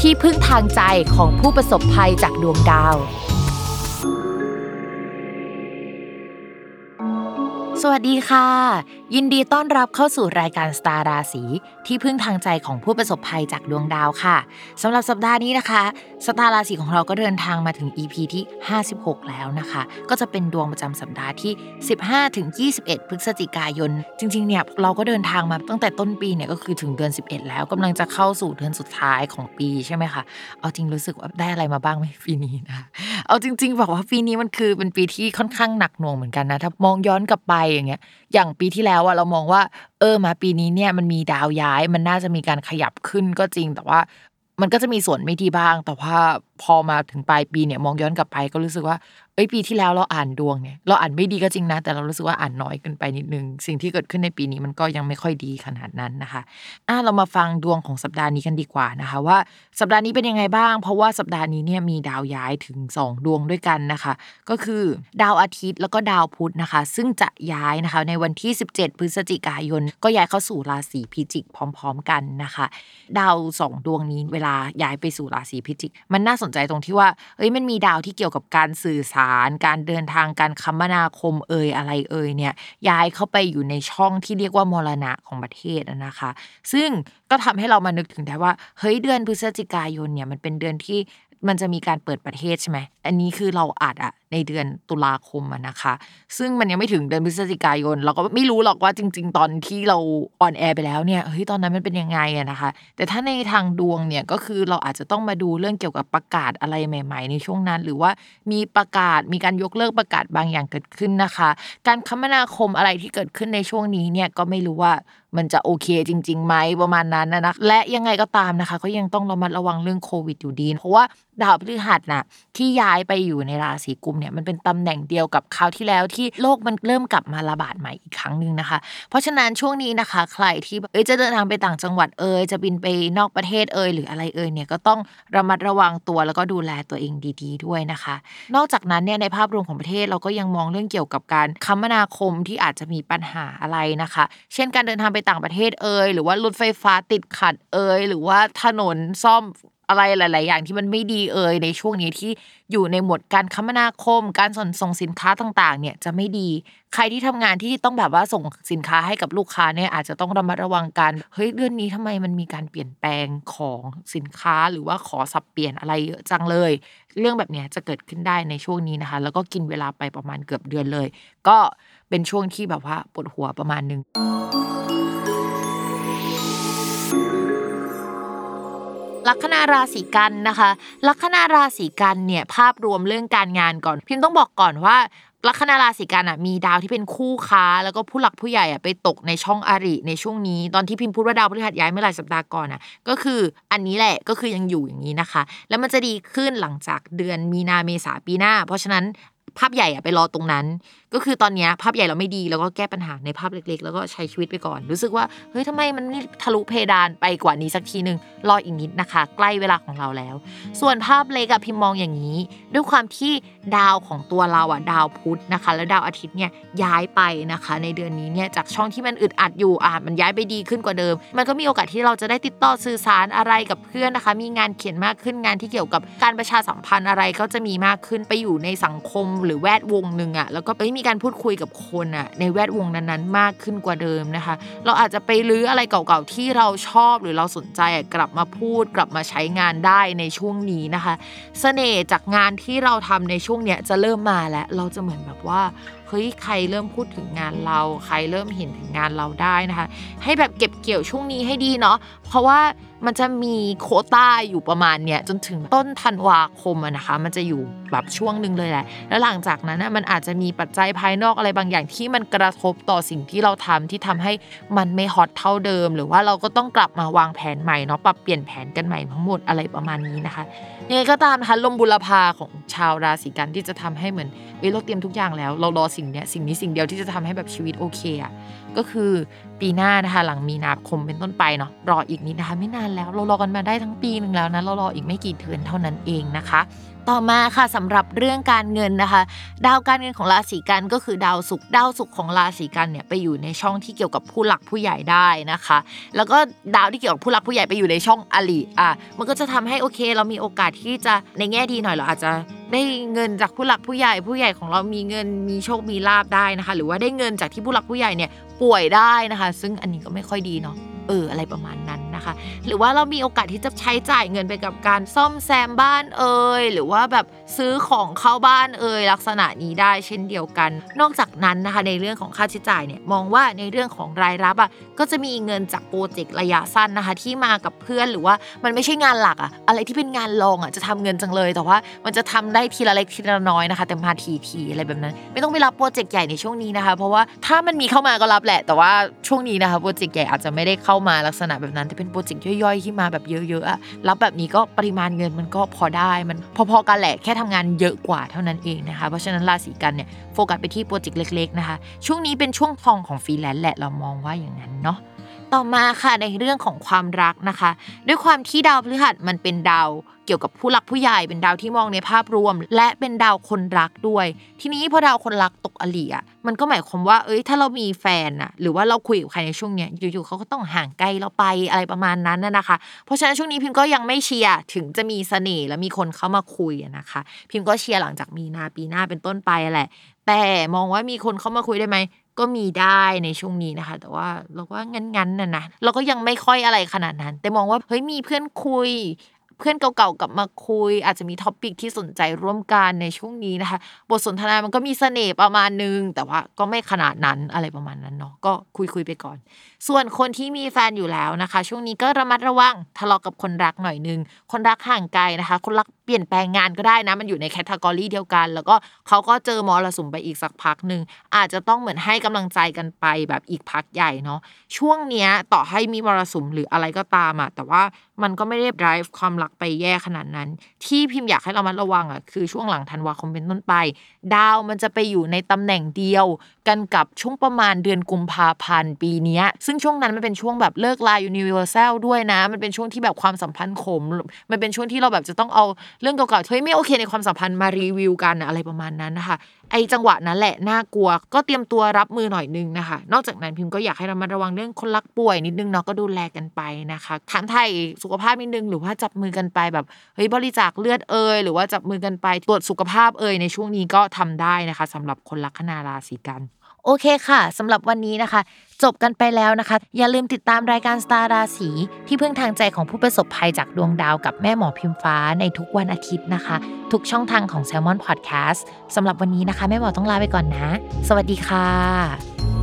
ที่พึ่งทางใจของผู้ประสบภัยจากดวงดาว สวัสดีค่ะ ยินดีต้อนรับเข้าสู่รายการสตาร์ราศีที่พึ่งทางใจของผู้ประสบภัยจากดวงดาวค่ะสำหรับสัปดาห์นี้นะคะ สตาร์ราศีของเราก็เดินทางมาถึง EP ที่ 56 แล้วนะคะ ก็จะเป็นดวงประจำสัปดาห์ที่ 15ถึง21 พฤศจิกายน จริงๆเนี่ยเราก็เดินทางมาตั้งแต่ต้นปีเนี่ยก็คือถึงเดือน 11 แล้วกำลังจะเข้าสู่เดือนสุดท้ายของปีใช่ไหมคะเอาจริงรู้สึกว่าได้อะไรมาบ้างไหมปีนี้นะ เอาจริง ๆ บอกว่าปีนี้มันคือเป็นปีที่ค่อนข้างหนักหน่วงเหมือนกันนะ ถ้ามองย้อนกลับไปอย่างเงี้ย อย่างปีที่แล้วอะเรามองว่า เออมาปีนี้เนี่ยมันมีดาวย้าย มันน่าจะมีการขยับขึ้นก็จริง แต่ว่ามันก็จะมีส่วนไม่ดีบ้าง แต่ว่าพอมาถึงปลายปีเนี่ยมองย้อนกลับไปก็รู้สึกว่า เอ้ยปีที่แล้วเราอ่านดวงเนี่ยเราอ่านไม่ดีก็จริงนะ แต่เรารู้สึกว่าอ่านน้อยเกินไปนิดนึง สิ่งที่เกิดขึ้นในปีนี้มันก็ยังไม่ค่อยดีขนาดนั้นนะคะอะเรามาฟังดวงของสัปดาห์นี้กันดีกว่านะคะ ว่าสัปดาห์นี้เป็นยังไงบ้าง เพราะว่าสัปดาห์นี้เนี่ยมีดาวย้ายถึง 2 ดวงด้วยกันนะคะ ก็คือดาวอาทิตย์แล้วก็ดาวพุธนะคะ ซึ่งจะย้ายนะคะในวันที่ 17 พฤศจิกายน ก็ย้ายเข้าสู่ราศีพิจิกพร้อม ๆ กันนะคะ ดาวสองดวงนี้เวลาย้ายไปสู่ราศีพิจิก มันน่าสนใจตรงที่ว่าเอ้ยมันมีดาวที่เกี่ยวกับการสื่อสารการเดินทางการคมนาคมเอ่ยอะไรเอ่ยเนี่ยย้ายเข้าไปอยู่ในช่องที่เรียกว่ามรณะของประเทศนะคะ ซึ่งก็ทำให้เรามานึกถึงได้ว่าเฮ้ยเดือนพฤศจิกายนเนี่ยมันเป็นเดือนที่ มันจะมีการเปิดประเทศใช่ไหมอันนี้คือเราอาจอะในเดือนตุลาคมอะนะคะ ซึ่งมันยังไม่ถึงเดือนพฤศจิกายน เราก็ไม่รู้หรอกว่าจริง ๆ ตอนที่เราon air ไปแล้วเนี่ยเฮ้ยตอนนั้นมันเป็นยังไงอะนะคะ แต่ถ้าในทางดวงเนี่ยก็คือเราอาจจะต้องมาดูเรื่องเกี่ยวกับประกาศอะไรใหม่ ๆ ในช่วงนั้น หรือว่ามีประกาศมีการยกเลิกประกาศบางอย่างเกิดขึ้นนะคะ การคมนาคมอะไรที่เกิดขึ้นในช่วงนี้เนี่ยก็ไม่รู้ว่า มันจะโอเคจริงๆไหมประมาณนั้นนะและยังไงก็ตามนะคะ ก็ยังต้องระมัดระวังเรื่องโควิดอยู่ดี เพราะว่าดาวพฤหัสน่ะที่ย้ายไปอยู่ในราศีกุมภ์เนี่ยมันเป็นตำแหน่งเดียวกับคราวที่แล้วที่โลกมันเริ่มกลับมาระบาดใหม่อีกครั้งหนึ่งนะคะ เพราะฉะนั้นช่วงนี้นะคะ ใครที่เอ้ยจะเดินทางไปต่างจังหวัดเอยจะบินไปนอกประเทศเอยหรืออะไรเอยเนี่ยก็ต้องระมัดระวังตัวแล้วก็ดูแลตัวเองดี ๆ ด้วยนะคะ นอกจากนั้นเนี่ยในภาพรวมของประเทศเราก็ยังมองเรื่องเกี่ยวกับการคมนาคมที่อาจจะมีปัญหาอะไรนะคะ เช่นการเดินทางไปต่างประเทศเอยหรือว่ารถไฟฟ้าติดขัดเอยหรือว่าถนนซ่อม อะไรหลาย ๆ อย่างที่มันไม่ดีเอ่ยในช่วงนี้ที่อยู่ในหมวดการคมนาคม การส่งส่งสินค้าต่าง ๆ เนี่ยจะไม่ดี ใครที่ทำงานที่ต้องแบบว่าส่งสินค้าให้กับลูกค้าเนี่ยอาจจะต้องระมัดระวังกันเฮ้ยเดือนนี้ทำไมมันมีการเปลี่ยนแปลงของสินค้าหรือว่าขอสับเปลี่ยนอะไรเยอะจังเลย เรื่องแบบนี้จะเกิดขึ้นได้ในช่วงนี้นะคะ แล้วก็กินเวลาไปประมาณเกือบเดือนเลย ก็เป็นช่วงที่แบบว่าปวดหัวประมาณนึง ลัคนาราศีกันนะคะ ลัคนาราศีกันเนี่ยภาพรวมเรื่องการงานก่อน พิมต้องบอกก่อนว่าลัคนาราศีกันอะมีดาวที่เป็นคู่ค้า แล้วก็ผู้หลักผู้ใหญ่อะไปตกในช่องอริในช่วงนี้ตอนที่พิมพูดว่าดาวพฤหัสย้ายเมื่อหลายสัปดาห์ก่อนอะก็คืออันนี้แหละก็คือยังอยู่อย่างนี้นะคะ แล้วมันจะดีขึ้นหลังจากเดือนมีนาเมษาปีหน้า เพราะฉะนั้น ภาพใหญ่อะไปรอตรงนั้น ก็คือตอนนี้ภาพใหญ่เราไม่ดีแล้วก็แก้ปัญหาในภาพเล็ก ๆ แล้วก็ใช้ชีวิตไปก่อน รู้สึกว่าเฮ้ยทำไมมันไม่ทะลุเพดานไปกว่านี้สักทีหนึ่งรออีกนิดนะคะ ใกล้เวลาของเราแล้ว ส่วนภาพเล็กอะพิมมองอย่างนี้ ด้วยความที่ดาวของตัวเราอะดาวพุธนะคะ แล้วดาวอาทิตย์เนี่ยย้ายไปนะคะ ในเดือนนี้เนี่ยจากช่องที่มันอึดอัดอยู่อะมันย้ายไปดีขึ้นกว่าเดิม มันก็มีโอกาสที่เราจะได้ติดต่อสื่อสารอะไรกับเพื่อนนะคะ มีงานเขียนมากขึ้นงานที่เกี่ยวกับการประชาสัมพันธ์อะไรก็จะมีมากขึ้นไปอยู่ในสังคมหรือแวดวงหนึ่งอะแล้วก็ไปมีการพูดคุยกับคนอะในแวดวงนั้นๆ มากขึ้นกว่าเดิมนะคะ เราอาจจะไปลื้ออะไรเก่าๆที่เราชอบหรือเราสนใจกลับมาพูด กลับมาใช้งานได้ในช่วงนี้นะคะเสน่ห์จากงานที่เราทำในช่วงเนี้ยจะเริ่มมาแล้วเราจะเหมือนแบบว่า เฮ้ยใครเริ่มพูดถึงงานเรา ใครเริ่มเห็นถึงงานเราได้นะคะ ให้แบบเก็บเกี่ยวช่วงนี้ให้ดีเนาะเพราะว่ามันจะมีโคต้าอยู่ประมาณเนี้ยจนถึงต้นธันวาคมนะคะ มันจะอยู่แบบช่วงหนึ่งเลยแหละ แล้วหลังจากนั้นนะมันอาจจะมีปัจจัยภายนอกอะไรบางอย่างที่มันกระทบต่อสิ่งที่เราทำที่ทำให้มันไม่ฮอตเท่าเดิม หรือว่าเราก็ต้องกลับมาวางแผนใหม่เนาะปรับเปลี่ยนแผนกันใหม่ทั้งหมดอะไรประมาณนี้นะคะยังไงก็ตามนะคะลมบุรพาของชาวราศีกันที่จะทำให้เหมือนเอ้เราเตรียมทุกอย่างแล้ว เรารอสิงเนี้ยสิ่งนี้สิ่งเดียวที่จะทำให้แบบชีวิตโอเคอะก็คือปีหน้านะคะหลังมีนาคมเป็นต้นไปเนาะรออีกนิดนะคะไม่นานแล้วเรารอกันมาได้ทั้งปีหนึ่งแล้วนะเรารออีกไม่กี่เดือนเท่านั้นเองนะคะ ต่อมาค่ะสำหรับเรื่องการเงินนะคะ ดาวการเงินของราศีกันก็คือดาวศุกร์ดาวศุกร์ของราศีกันเนี่ยไปอยู่ในช่องที่เกี่ยวกับผู้หลักผู้ใหญ่ได้นะคะ แล้วก็ดาวที่เกี่ยวกับผู้หลักผู้ใหญ่ไปอยู่ในช่องอลิอะมันก็จะทำให้โอเค เรามีโอกาสที่จะในแง่ดีหน่อยเราอาจจะ ได้เงินจากผู้หลักผู้ใหญ่ผู้ใหญ่ของเรามีเงินมีโชคมีลาบได้นะคะ หรือว่าได้เงินจากที่ผู้หลักผู้ใหญ่เนี่ยป่วยได้นะคะ ซึ่งอันนี้ก็ไม่ค่อยดีเนาะ เอออะไรประมาณนั้นนะคะ หรือว่าเรามีโอกาสที่จะใช้จ่ายเงินไปกับการซ่อมแซมบ้านเอ่ยหรือว่าแบบซื้อของเข้าบ้านเอ่ยลักษณะนี้ได้เช่นเดียวกัน นอกจากนั้นนะคะในเรื่องของค่าใช้จ่ายเนี่ยมองว่าในเรื่องของรายรับอะก็จะมีเงินจากโปรเจกต์ระยะสั้นนะคะที่มากับเพื่อนหรือว่ามันไม่ใช่งานหลักอะอะไรที่เป็นงานรองอะจะทำเงินจังเลย แต่ว่ามันจะทำได้ทีละเล็กทีละน้อยนะคะ แต่มาทีทีอะไรแบบนั้น ไม่ต้องไปรับโปรเจกต์ใหญ่ในช่วงนี้นะคะ เพราะว่าถ้ามันมีเข้ามาก็รับแหละ แต่ว่าช่วงนี้นะคะโปรเจกต์ใหญ่อาจจะไม่ได้เข้ามาลักษณะแบบนั้นแต่เป็นโปรเจกต์ย่อยๆที่มาแบบเยอะๆอะรับแบบนี้ก็ปริมาณเงินมันก็พอได้มันพอๆกันแหละแค่ทำงานเยอะกว่าเท่านั้นเองนะคะ เพราะฉะนั้นราศีกันย์เนี่ยโฟกัสไปที่โปรเจกต์เล็ก ๆนะคะ ช่วงนี้เป็นช่วงทองของฟรีแลนซ์แหละเรามองว่าอย่างนั้นเนาะต่อมาค่ะในเรื่องของความรักนะคะ ด้วยความที่ดาวพฤหัสมันเป็นดาว เกี่ยวกับผู้หลักผู้ใหญ่เป็นดาวที่มองในภาพรวม และเป็นดาวคนรักด้วย ทีนี้พอดาวคนรักตกอริอะมันก็หมายความว่าเอ้ยถ้าเรามีแฟนอะหรือว่าเราคุยกับใครในช่วงเนี้ยอยู่ๆเขาก็ต้องห่างไกลเราไปอะไรประมาณนั้นน่ะนะคะ เพราะฉะนั้นช่วงนี้พิมก็ยังไม่เชียร์ถึงจะมีเสน่ห์และมีคนเข้ามาคุยนะคะ พิมก็เชียร์หลังจากมีนาปีหน้าเป็นต้นไปแหละ แต่มองว่ามีคนเข้ามาคุยได้ไหมก็มีได้ในช่วงนี้นะคะ แต่ว่าเราก็งั้นๆน่ะนะเราก็ยังไม่ค่อยอะไรขนาดนั้น แต่มองว่าเฮ้ยมีเพื่อนคุย เพื่อนเก่าๆกลับมาคุย อาจจะมีท็อปิกที่สนใจร่วมกันในช่วงนี้นะคะ บทสนทนามันก็มีเสน่ห์ประมาณนึง แต่ว่าก็ไม่ขนาดนั้นอะไรประมาณนั้นเนาะก็คุยๆไปก่อน ส่วนคนที่มีแฟนอยู่แล้วนะคะ ช่วงนี้ก็ระมัดระวังทะเลาะกับคนรักหน่อยนึง คนรักห่างไกลนะคะ คนรัก ปลี่ยนแปลงงานก็ได้นะ มันอยู่ในแคตตากรีเดียวกัน แล้วก็เขาก็เจอมรสุมไปอีกสักพักหนึ่งอาจจะต้องเหมือนให้กำลังใจกันไปแบบอีกพักใหญ่เนาะช่วงเนี้ยต่อให้มีมรสุมหรืออะไรก็ตามอะแต่ว่ามันก็ไม่ได้ drive ความรักไปแย่ขนาดนั้น ที่พิมพ์อยากให้เรามัดระวังอะคือช่วงหลังธันวาคมเป็นต้นไป ดาวมันจะไปอยู่ในตำแหน่งเดียว กันกับช่วงประมาณเดือนกุมภาพันธ์ปีนี้ซึ่งช่วงนั้นมันเป็นช่วงแบบเลิกลาย universal ด้วยนะ มันเป็นช่วงที่แบบความสัมพันธ์ขม มันเป็นช่วงที่เราแบบจะต้องเอาเรื่องเก่าๆเฮ้ยไม่โอเคในความสัมพันธ์มารีวิวกันอะไรประมาณนั้นนะคะไอจังหวะนั้นแหละน่ากลัว ก็เตรียมตัวรับมือหน่อยนึงนะคะ นอกจากนั้นพิมพ์ก็อยากให้เรามาระวังเรื่องคนรักป่วยนิดนึงเนาะก็ดูแลกันไปนะคะถามไทยสุขภาพนิดนึงหรือว่าจับมือกันไปแบบเฮ้ยบริจาคเลือดเอยหรือว่าจับมือกันไปตรวจสุขภาพเอยในช่วงนี้ก็ทำได้นะคะสำหรับคนลัคนาราศีกัน โอเคค่ะสำหรับวันนี้นะคะ จบกันไปแล้วนะคะ อย่าลืมติดตามรายการสตาร์ราศีที่พึ่งทางใจของผู้ประสบภัยจากดวงดาวกับแม่หมอพิมฟ้าในทุกวันอาทิตย์นะคะ ทุกช่องทางของ Salmon Podcast สำหรับวันนี้นะคะ แม่หมอต้องลาไปก่อนนะ สวัสดีค่ะ